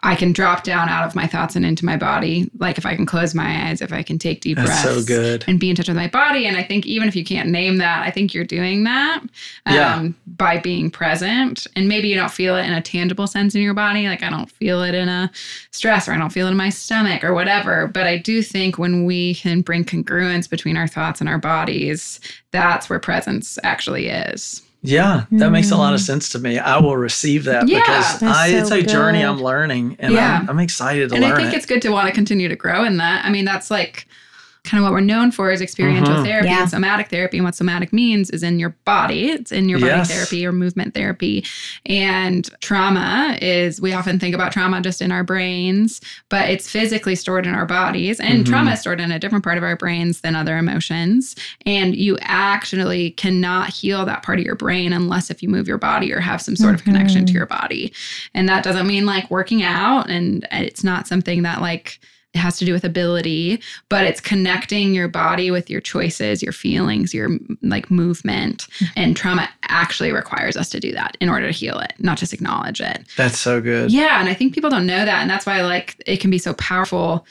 i can drop down out of my thoughts and into my body like if i can close my eyes if i can take deep That's breaths so good. and be in touch with my body and i think even if you can't name that i think you're doing that um, Yeah. by being present and maybe you don't feel it in a tangible sense in your body like i don't feel it in a stress or I don't feel it in my stomach or whatever. But I do think when we can bring congruence between our thoughts and our bodies, that's where presence actually is. Yeah, that makes a lot of Mm. sense to me. I will receive that Yeah. because I, so it's a journey. I'm learning and Yeah. I'm, I'm excited to and learn And I think it. it's good to want to continue to grow in that. I mean, that's like kind of what we're known for is experiential Mhm. therapy Yeah. and somatic therapy. And what somatic means is in your body, it's in your body Yes. therapy or movement therapy. And trauma is, we often think about trauma just in our brains, but it's physically stored in our bodies. And Mhm. trauma is stored in a different part of our brains than other emotions. And you actually cannot heal that part of your brain unless if you move your body or have some sort of connection to your body. And that doesn't mean like working out, and it's not something that like it has to do with ability, but it's connecting your body with your choices, your feelings, your like movement. Hmm. And trauma actually requires us to do that in order to heal it, not just acknowledge it. That's so good. Yeah, and I think people don't know that, and that's why like it can be so powerful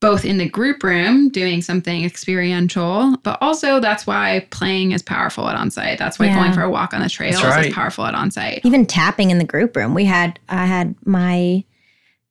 both in the group room doing something experiential, but also that's why playing is powerful at onsite. That's why Yeah. going for a walk on the trails right. is powerful at onsite. Even tapping in the group room. We had I had my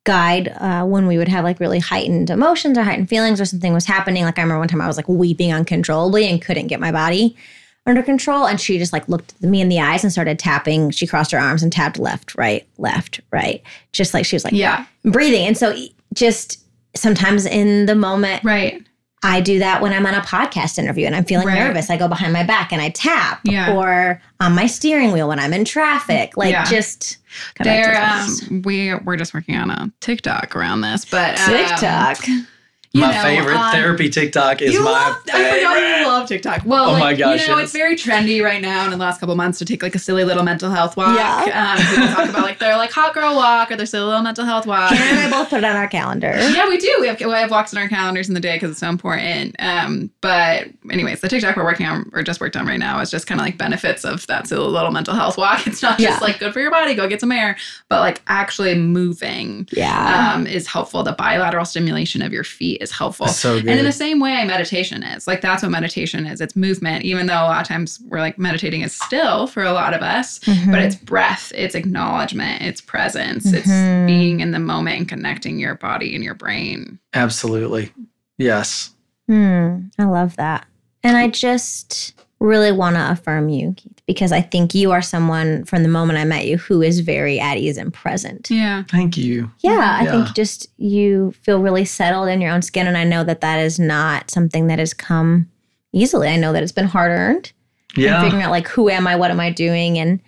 guide uh, when we would have like really heightened emotions or heightened feelings or something was happening. Like I remember one time I was like weeping uncontrollably and couldn't get my body under control. And she just like looked me in the eyes and started tapping. She crossed her arms and tapped left, right, left, right. Just like she was like Yeah, breathing. And so just sometimes in the moment, right. I do that when I'm on a podcast interview and I'm feeling Right. nervous. I go behind my back and I tap, Yeah. or on my steering wheel when I'm in traffic. Like Yeah. just kind of There, um, we we're just working on a TikTok around this, but um, TikTok. You my know, favorite on- therapy TikTok is you my love, I forgot you love TikTok. Well, Oh like, my gosh, you know, yes. it's very trendy right now and in the last couple months to take like a silly little mental health walk. Yeah. Um, people talk about like their like hot girl walk or their silly little mental health walk. Karen and I both put it on our calendar. yeah, we do. We have we have walks in our calendars in the day because it's so important. Um, but anyways, the TikTok we're working on or just worked on right now is just kind of like benefits of that silly little mental health walk. It's not just Yeah. like good for your body, go get some air, but like actually moving Yeah. um, is helpful. The bilateral stimulation of your feet is helpful. so good. And in the same way, meditation is like that's what meditation is. It's movement, even though a lot of times we're like meditating is still for a lot of us, Mhm. but it's breath, it's acknowledgement, it's presence, Mhm. it's being in the moment and connecting your body and your brain. Absolutely. Yes. Hmm, I love that. And I just really want to affirm you, Keith, because I think you are someone from the moment I met you who is very at ease and present. Yeah. Thank you. Yeah, I think just you feel really settled in your own skin. And I know that that is not something that has come easily. I know that it's been hard earned. Yeah. And Yeah. figuring out, like, who am I? What am I doing? And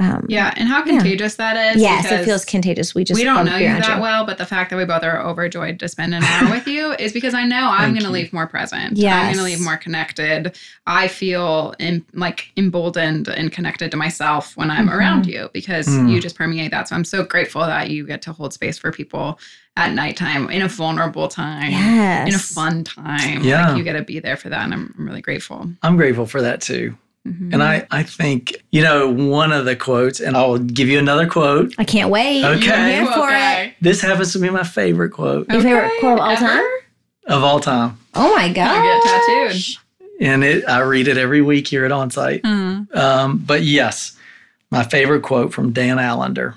um, Yeah. And how Yeah. contagious that is. yes, it feels contagious. We just we don't know being you around that well, but the fact that we both are overjoyed to spend an hour *laughs* with you is because I know I'm going to you. leave more present. Yeah, I'm going to leave more connected. I feel in, like emboldened and connected to myself when I'm Mhm. around you because Mm. you just permeate that. So I'm so grateful that you get to hold space for people at nighttime in a vulnerable time. Yes. In a fun time. Yeah. Like you get to be there for that. And I'm, I'm really grateful. I'm grateful for that too. Mhm. And I, I think, you know, one of the quotes, and I'll give you another quote. I can't wait. Okay. I'm here for it. Okay. This happens to be my favorite quote Your favorite quote of all ever? time? of all time. Oh my I god! get tattooed. And it, I read it every week here at Onsite. Uh, Um, but yes, my favorite quote from Dan Allender.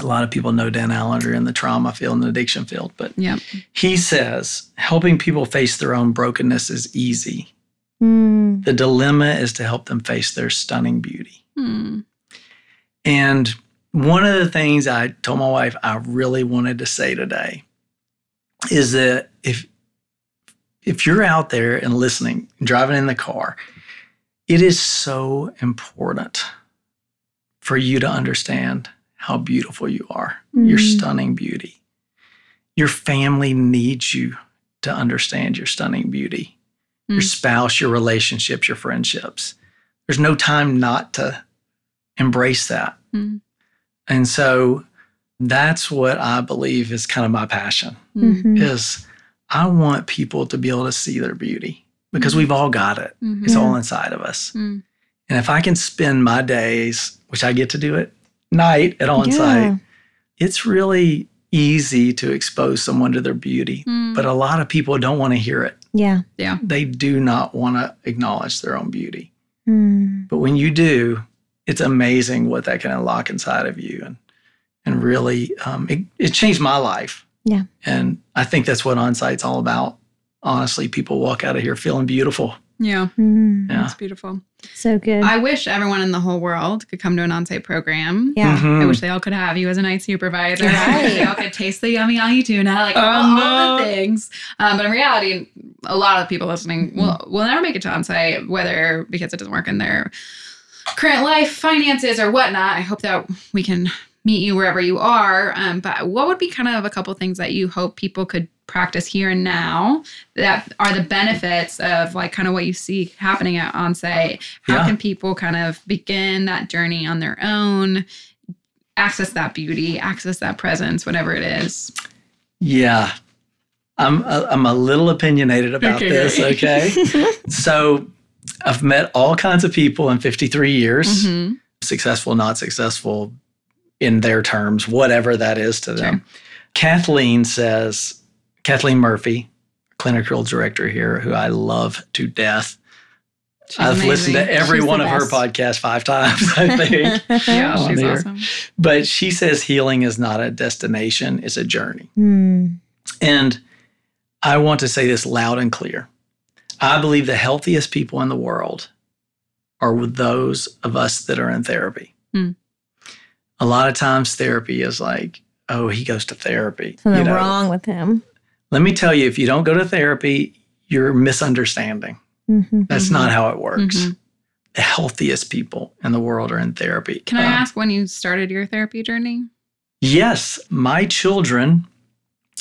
A lot of people know Dan Allender in the trauma field and the addiction field, but Yep. he says, helping people face their own brokenness is easy. The dilemma is to help them face their stunning beauty. Hmm. And one of the things I told my wife I really wanted to say today is that if if you're out there and listening, driving in the car, it is so important for you to understand how beautiful you are, your Mm. stunning beauty. Your family needs you to understand your stunning beauty. Your Mm. spouse, your relationships, your friendships. There's no time not to embrace that. Mm. And so that's what I believe is kind of my passion Mhm. is I want people to be able to see their beauty because Mhm. we've all got it. Mhm. It's all inside of us. Mm. And if I can spend my days, which I get to do it night at on site, it's really easy to expose someone to their beauty. Mm. But a lot of people don't want to hear it. Yeah. Yeah. They do not want to acknowledge their own beauty. Hmm. But when you do, it's amazing what that can unlock inside of you, and and really, um, it, it changed my life. Yeah. and I think that's what onsite's all about. Honestly, people walk out of here feeling beautiful. Yeah. Hmm. Yeah, That's beautiful. So good. I wish everyone in the whole world could come to an on-site program. yeah. Mhm. I wish they all could have you as a night supervisor. Right. I *laughs* they all could taste the yummy ahi tuna, like all, Oh, all the things. Um, but in reality, a lot of people listening will will never make it to on-site, whether because it doesn't work in their current life, finances, or whatnot. I hope that we can meet you wherever you are. Um, but what would be kind of a couple things that you hope people could practice here and now that are the benefits of like kind of what you see happening at on-site? How Yeah. can people kind of begin that journey on their own? access that beauty, access that presence, whatever it is. yeah. I'm a, I'm a little opinionated about Okay, this. great. Okay, *laughs* so I've met all kinds of people in 53 years. Mhm. successful, not successful in their terms, whatever that is to them. Kathleen says, Kathleen Murphy, clinical director here, who I love to death. She's I've listened to every She's one of her podcasts five times, I *laughs* think. Yeah, she's there. awesome. but she says healing is not a destination, it's a journey. Hmm. And I want to say this loud and clear. I believe the healthiest people in the world are with those of us that are in therapy. Hmm. A lot of times, therapy is like, oh, he goes to therapy. Something You know, wrong with him. Let me tell you, if you don't go to therapy, you're misunderstanding. Mhm. That's Mhm. not how it works. Mhm. The healthiest people in the world are in therapy. Can I Um, ask when you started your therapy journey? Yes, my children,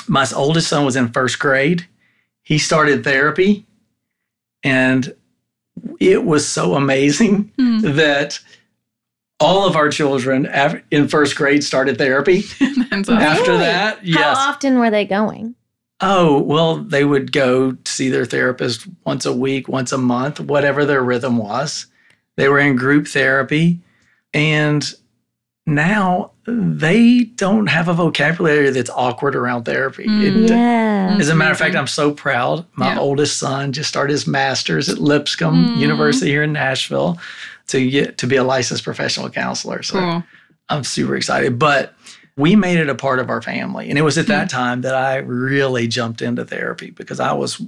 my oldest son was in first grade. he started therapy, and it was so amazing *laughs* Hmm. that all of our children af- in first grade started therapy. *laughs* Awesome. After Really? that, How often were they going? Oh, well, they would go see their therapist once a week, once a month, whatever their rhythm was. They were in group therapy. And now they don't have a vocabulary that's awkward around therapy. Mm. It- Yeah. As a matter of fact, I'm so proud. My Yeah. oldest son just started his master's at Lipscomb Mm. University here in Nashville to get to be a licensed professional counselor. So Cool. I'm super excited. But we made it a part of our family. And it was at that Hmm. time that I really jumped into therapy because I was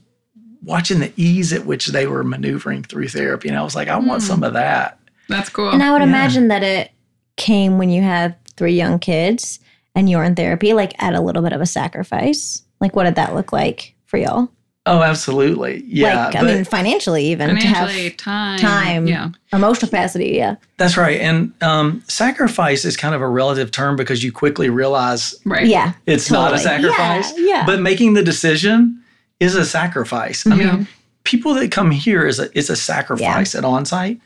watching the ease at which they were maneuvering through therapy. And I was like, I want Hmm. some of that. That's cool. And I would Yeah. imagine that it came when you have three young kids and you're in therapy, like at a little bit of a sacrifice. Like, what did that look like for y'all? Oh, absolutely. Yeah. like, I mean, financially, even Financially, to time. have time, Yeah. emotional capacity. Yeah. that's right. And um, sacrifice is kind of a relative term because you quickly realize Right. Yeah. it's not a sacrifice. Yeah, yeah. But making the decision is a sacrifice. I mean, people that come here is a is a sacrifice at onsite,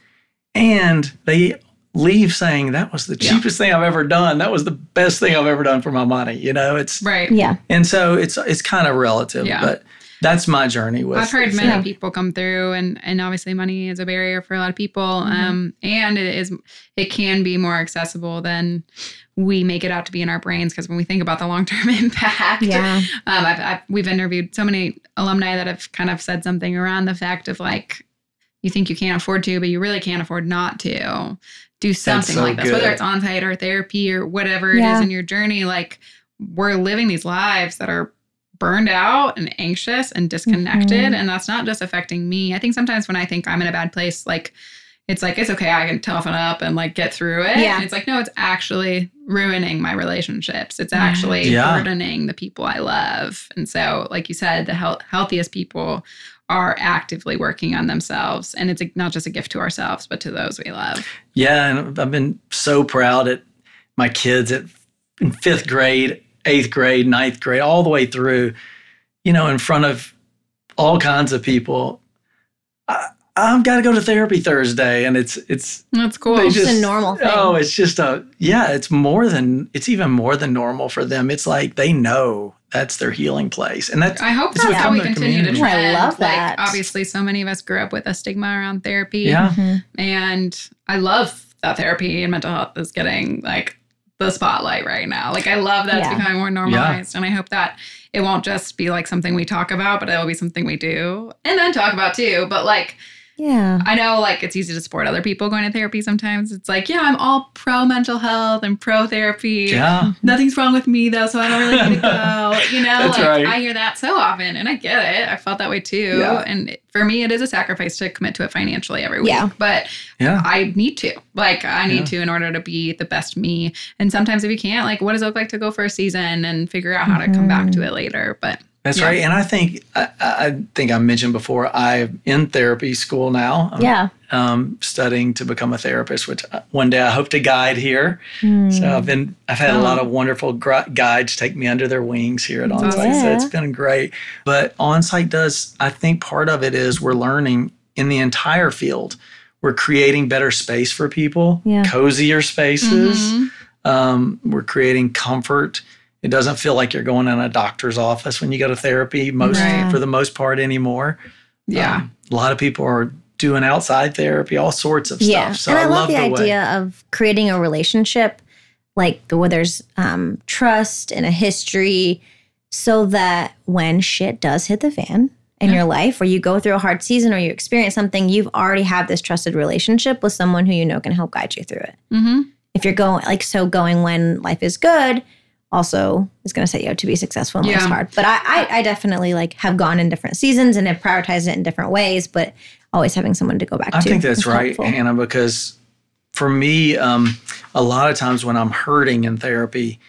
and they leave saying that was the Yeah. cheapest thing I've ever done. That was the best thing I've ever done for my money. You know, it's Right. Yeah. and so it's it's kind of relative, Yeah. but that's my journey with. I've heard many Yeah. people come through, and and obviously money is a barrier for a lot of people. Mm-hmm. Um, and it is it can be more accessible than we make it out to be in our brains because when we think about the long term *laughs* impact, Yeah. um, I've, I've we've interviewed so many alumni that have kind of said something around the fact of like you think you can't afford to, but you really can't afford not to do something so like this, whether it's on site or therapy or whatever it Yeah. is in your journey. Like we're living these lives that are burned out and anxious and disconnected, Mhm. and that's not just affecting me. I think sometimes when I think I'm in a bad place, like it's like it's okay, I can toughen up and like get through it. Yeah. And it's like no, it's actually ruining my relationships. It's actually Yeah. burdening the people I love. And so, like you said, the health, healthiest people are actively working on themselves, and it's a, not just a gift to ourselves, but to those we love. Yeah, and I've been so proud at my kids at in fifth grade, eighth grade, ninth grade, all the way through, you know, in front of all kinds of people. I, I've got to go to therapy Thursday, and it's it's That's cool. It's just a normal thing. oh, it's just a yeah, it's more than it's even more than normal for them. It's like they know that's their healing place, and that's I hope It's that's how we their continue to community. trend. I love that. Like, obviously, so many of us grew up with a stigma around therapy. yeah. Mhm. And I love that therapy and mental health is getting like the spotlight right now. Like I love that it's Yeah. becoming more normalized. And I hope that it won't just be like something we talk about, but it'll be something we do and then talk about too. But like Yeah. I know like it's easy to support other people going to therapy sometimes. It's like, yeah, I'm all pro mental health and pro therapy. Yeah. Nothing's wrong with me though, so I don't really need to go. *laughs* You know, That's like right. I hear that so often and I get it. I felt that way too. Yeah. And it- for me, it is a sacrifice to commit to it financially every week. Yeah. But Yeah. I need to. Like, I need Yeah. to in order to be the best me. And sometimes if you can't, like, what does it look like to go for a season and figure out how to come back mm-hmm. to it later? But That's Yeah. right. And I think I, I think I mentioned before I'm in therapy school now. I'm, Yeah. Um, studying to become a therapist, which uh, one day I hope to guide here. Hmm. So I've been I've had a Oh. lot of wonderful gr- guides take me under their wings here at Onsite. So it's been great. But Onsite does I think part of it is we're learning in the entire field. We're creating better space for people, Yeah. cozier spaces. Mhm. Um, we're creating comfort. It doesn't feel like you're going in a doctor's office when you go to therapy, most Right. for the most part anymore. yeah. Um, a lot of people are doing outside therapy, all sorts of Yeah. stuff. So and I, I, love, the, way. idea of creating a relationship like the, where there's um, trust and a history so that when shit does hit the fan in Yeah. your life or you go through a hard season or you experience something, you've already have this trusted relationship with someone who you know can help guide you through it. hmm If you're going like so going when life is good, also is going to set you up to be successful when life's hard. But I, I, I definitely like have gone in different seasons and have prioritized it in different ways. But always having someone to go back I to. I think that's right, helpful. Hannah, because for me, um, a lot of times when I'm hurting in therapy,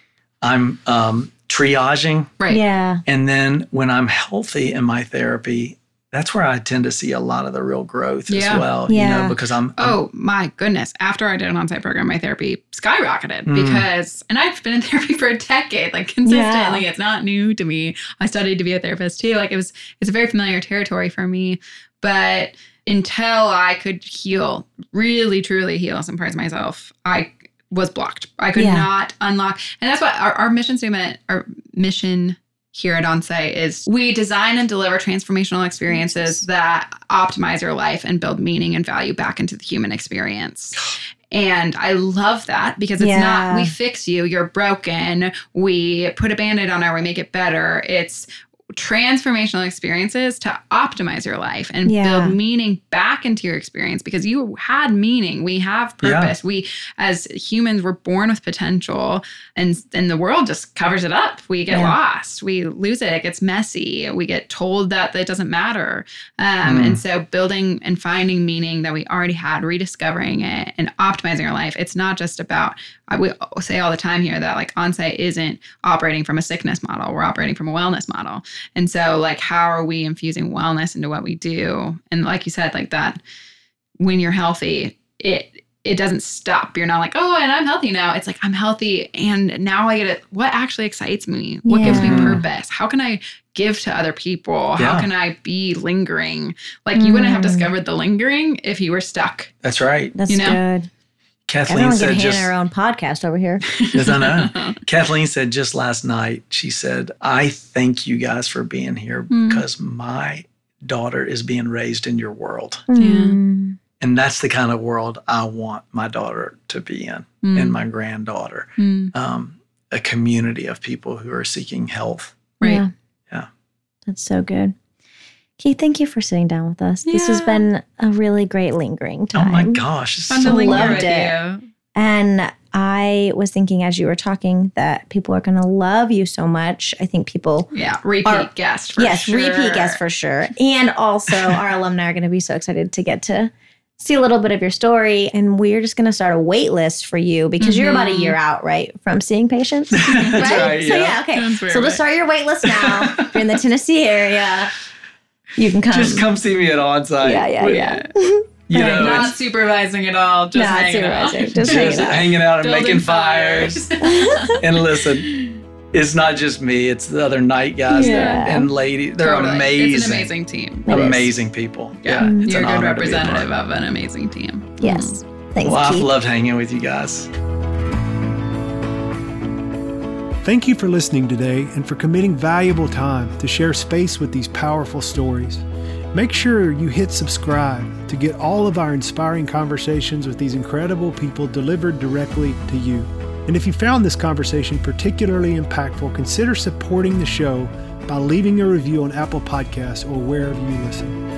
I'm um, triaging. Right. Yeah. And then when I'm healthy in my therapy, that's where I tend to see a lot of the real growth Yeah. as well. You know, because I'm, I'm Oh my goodness. After I did an on-site program, my therapy skyrocketed Mm. because and I've been in *laughs* therapy for a decade, like consistently. It's not new to me. I studied to be a therapist too. Like it was it's a very familiar territory for me. But until I could heal, really truly heal some parts of myself, I was blocked. I could Yeah. not unlock. And that's what our, our mission statement, our mission here at Onsite is we design and deliver transformational experiences that optimize your life and build meaning and value back into the human experience. And I love that because it's Yeah. not we fix you, you're broken, we put a band-aid on it, we make it better. It's transformational experiences to optimize your life and Yeah. build meaning back into your experience because you had meaning. We have Yeah. purpose. We as humans were born with potential and and the world just covers it up. We get Yeah. lost. We lose it. It gets messy. We get told that it doesn't matter. Um, Mm. And so building and finding meaning that we already had, rediscovering it and optimizing our life. It's not just about we say all the time here that like onsite isn't operating from a sickness model. We're operating from a wellness model. And so like how are we infusing wellness into what we do? And like you said, like that when you're healthy, it it doesn't stop. You're not like, oh, and I'm healthy now. It's like I'm healthy, and now I get it. What actually excites me? What gives me purpose? How can I give to other people? How can I be lingering? Like you wouldn't have Mm. discovered the lingering if you were stuck. that's right. That's You know? good. Kathleen Everyone said can just, hand their own podcast over here. Yes, I know. *laughs* Kathleen said just last night, she said, I thank you guys for being here Mm. because my daughter is being raised in your world. Mm. And that's the kind of world I want my daughter to be in Mm. and my granddaughter. Mm. Um, a community of people who are seeking health. Right. Yeah. Yeah. That's so good. Keith, thank you for sitting down with us. This has been a really great lingering time. Oh my gosh. It's Fun so to linger loved with it. you. And I was thinking as you were talking that people are going to love you so much. I think people, Yeah, repeat Our- guest. For yes, sure. repeat guests for sure. And also, *laughs* our alumni are going to be so excited to get to see a little bit of your story. And we're just going to start a wait list for you because you're about a Mhm. year out, right, from seeing patients? *laughs* That's right, So, yeah. yeah, okay. Sounds So, let's right. start your wait list now. if you're in the *laughs* Tennessee area, you can come. Just come see me at onsite. Yeah, yeah, yeah. *laughs* You *laughs* know, Not supervising at all. Just Not hanging out. supervising, just *laughs* just hanging out. hanging out and making fires. and listen, it's not just me; it's the other night guys Yeah. that, and ladies. They're Totally. amazing, It's an amazing team. It is. amazing people. Yeah, Yeah, it's you're a good honor a representative of an amazing team. Yes. Mm. Thanks, Well, I've loved hanging with you guys. Thank you for listening today and for committing valuable time to share space with these powerful stories. Make sure you hit subscribe to get all of our inspiring conversations with these incredible people delivered directly to you. And if you found this conversation particularly impactful, consider supporting the show by leaving a review on Apple Podcasts or wherever you listen.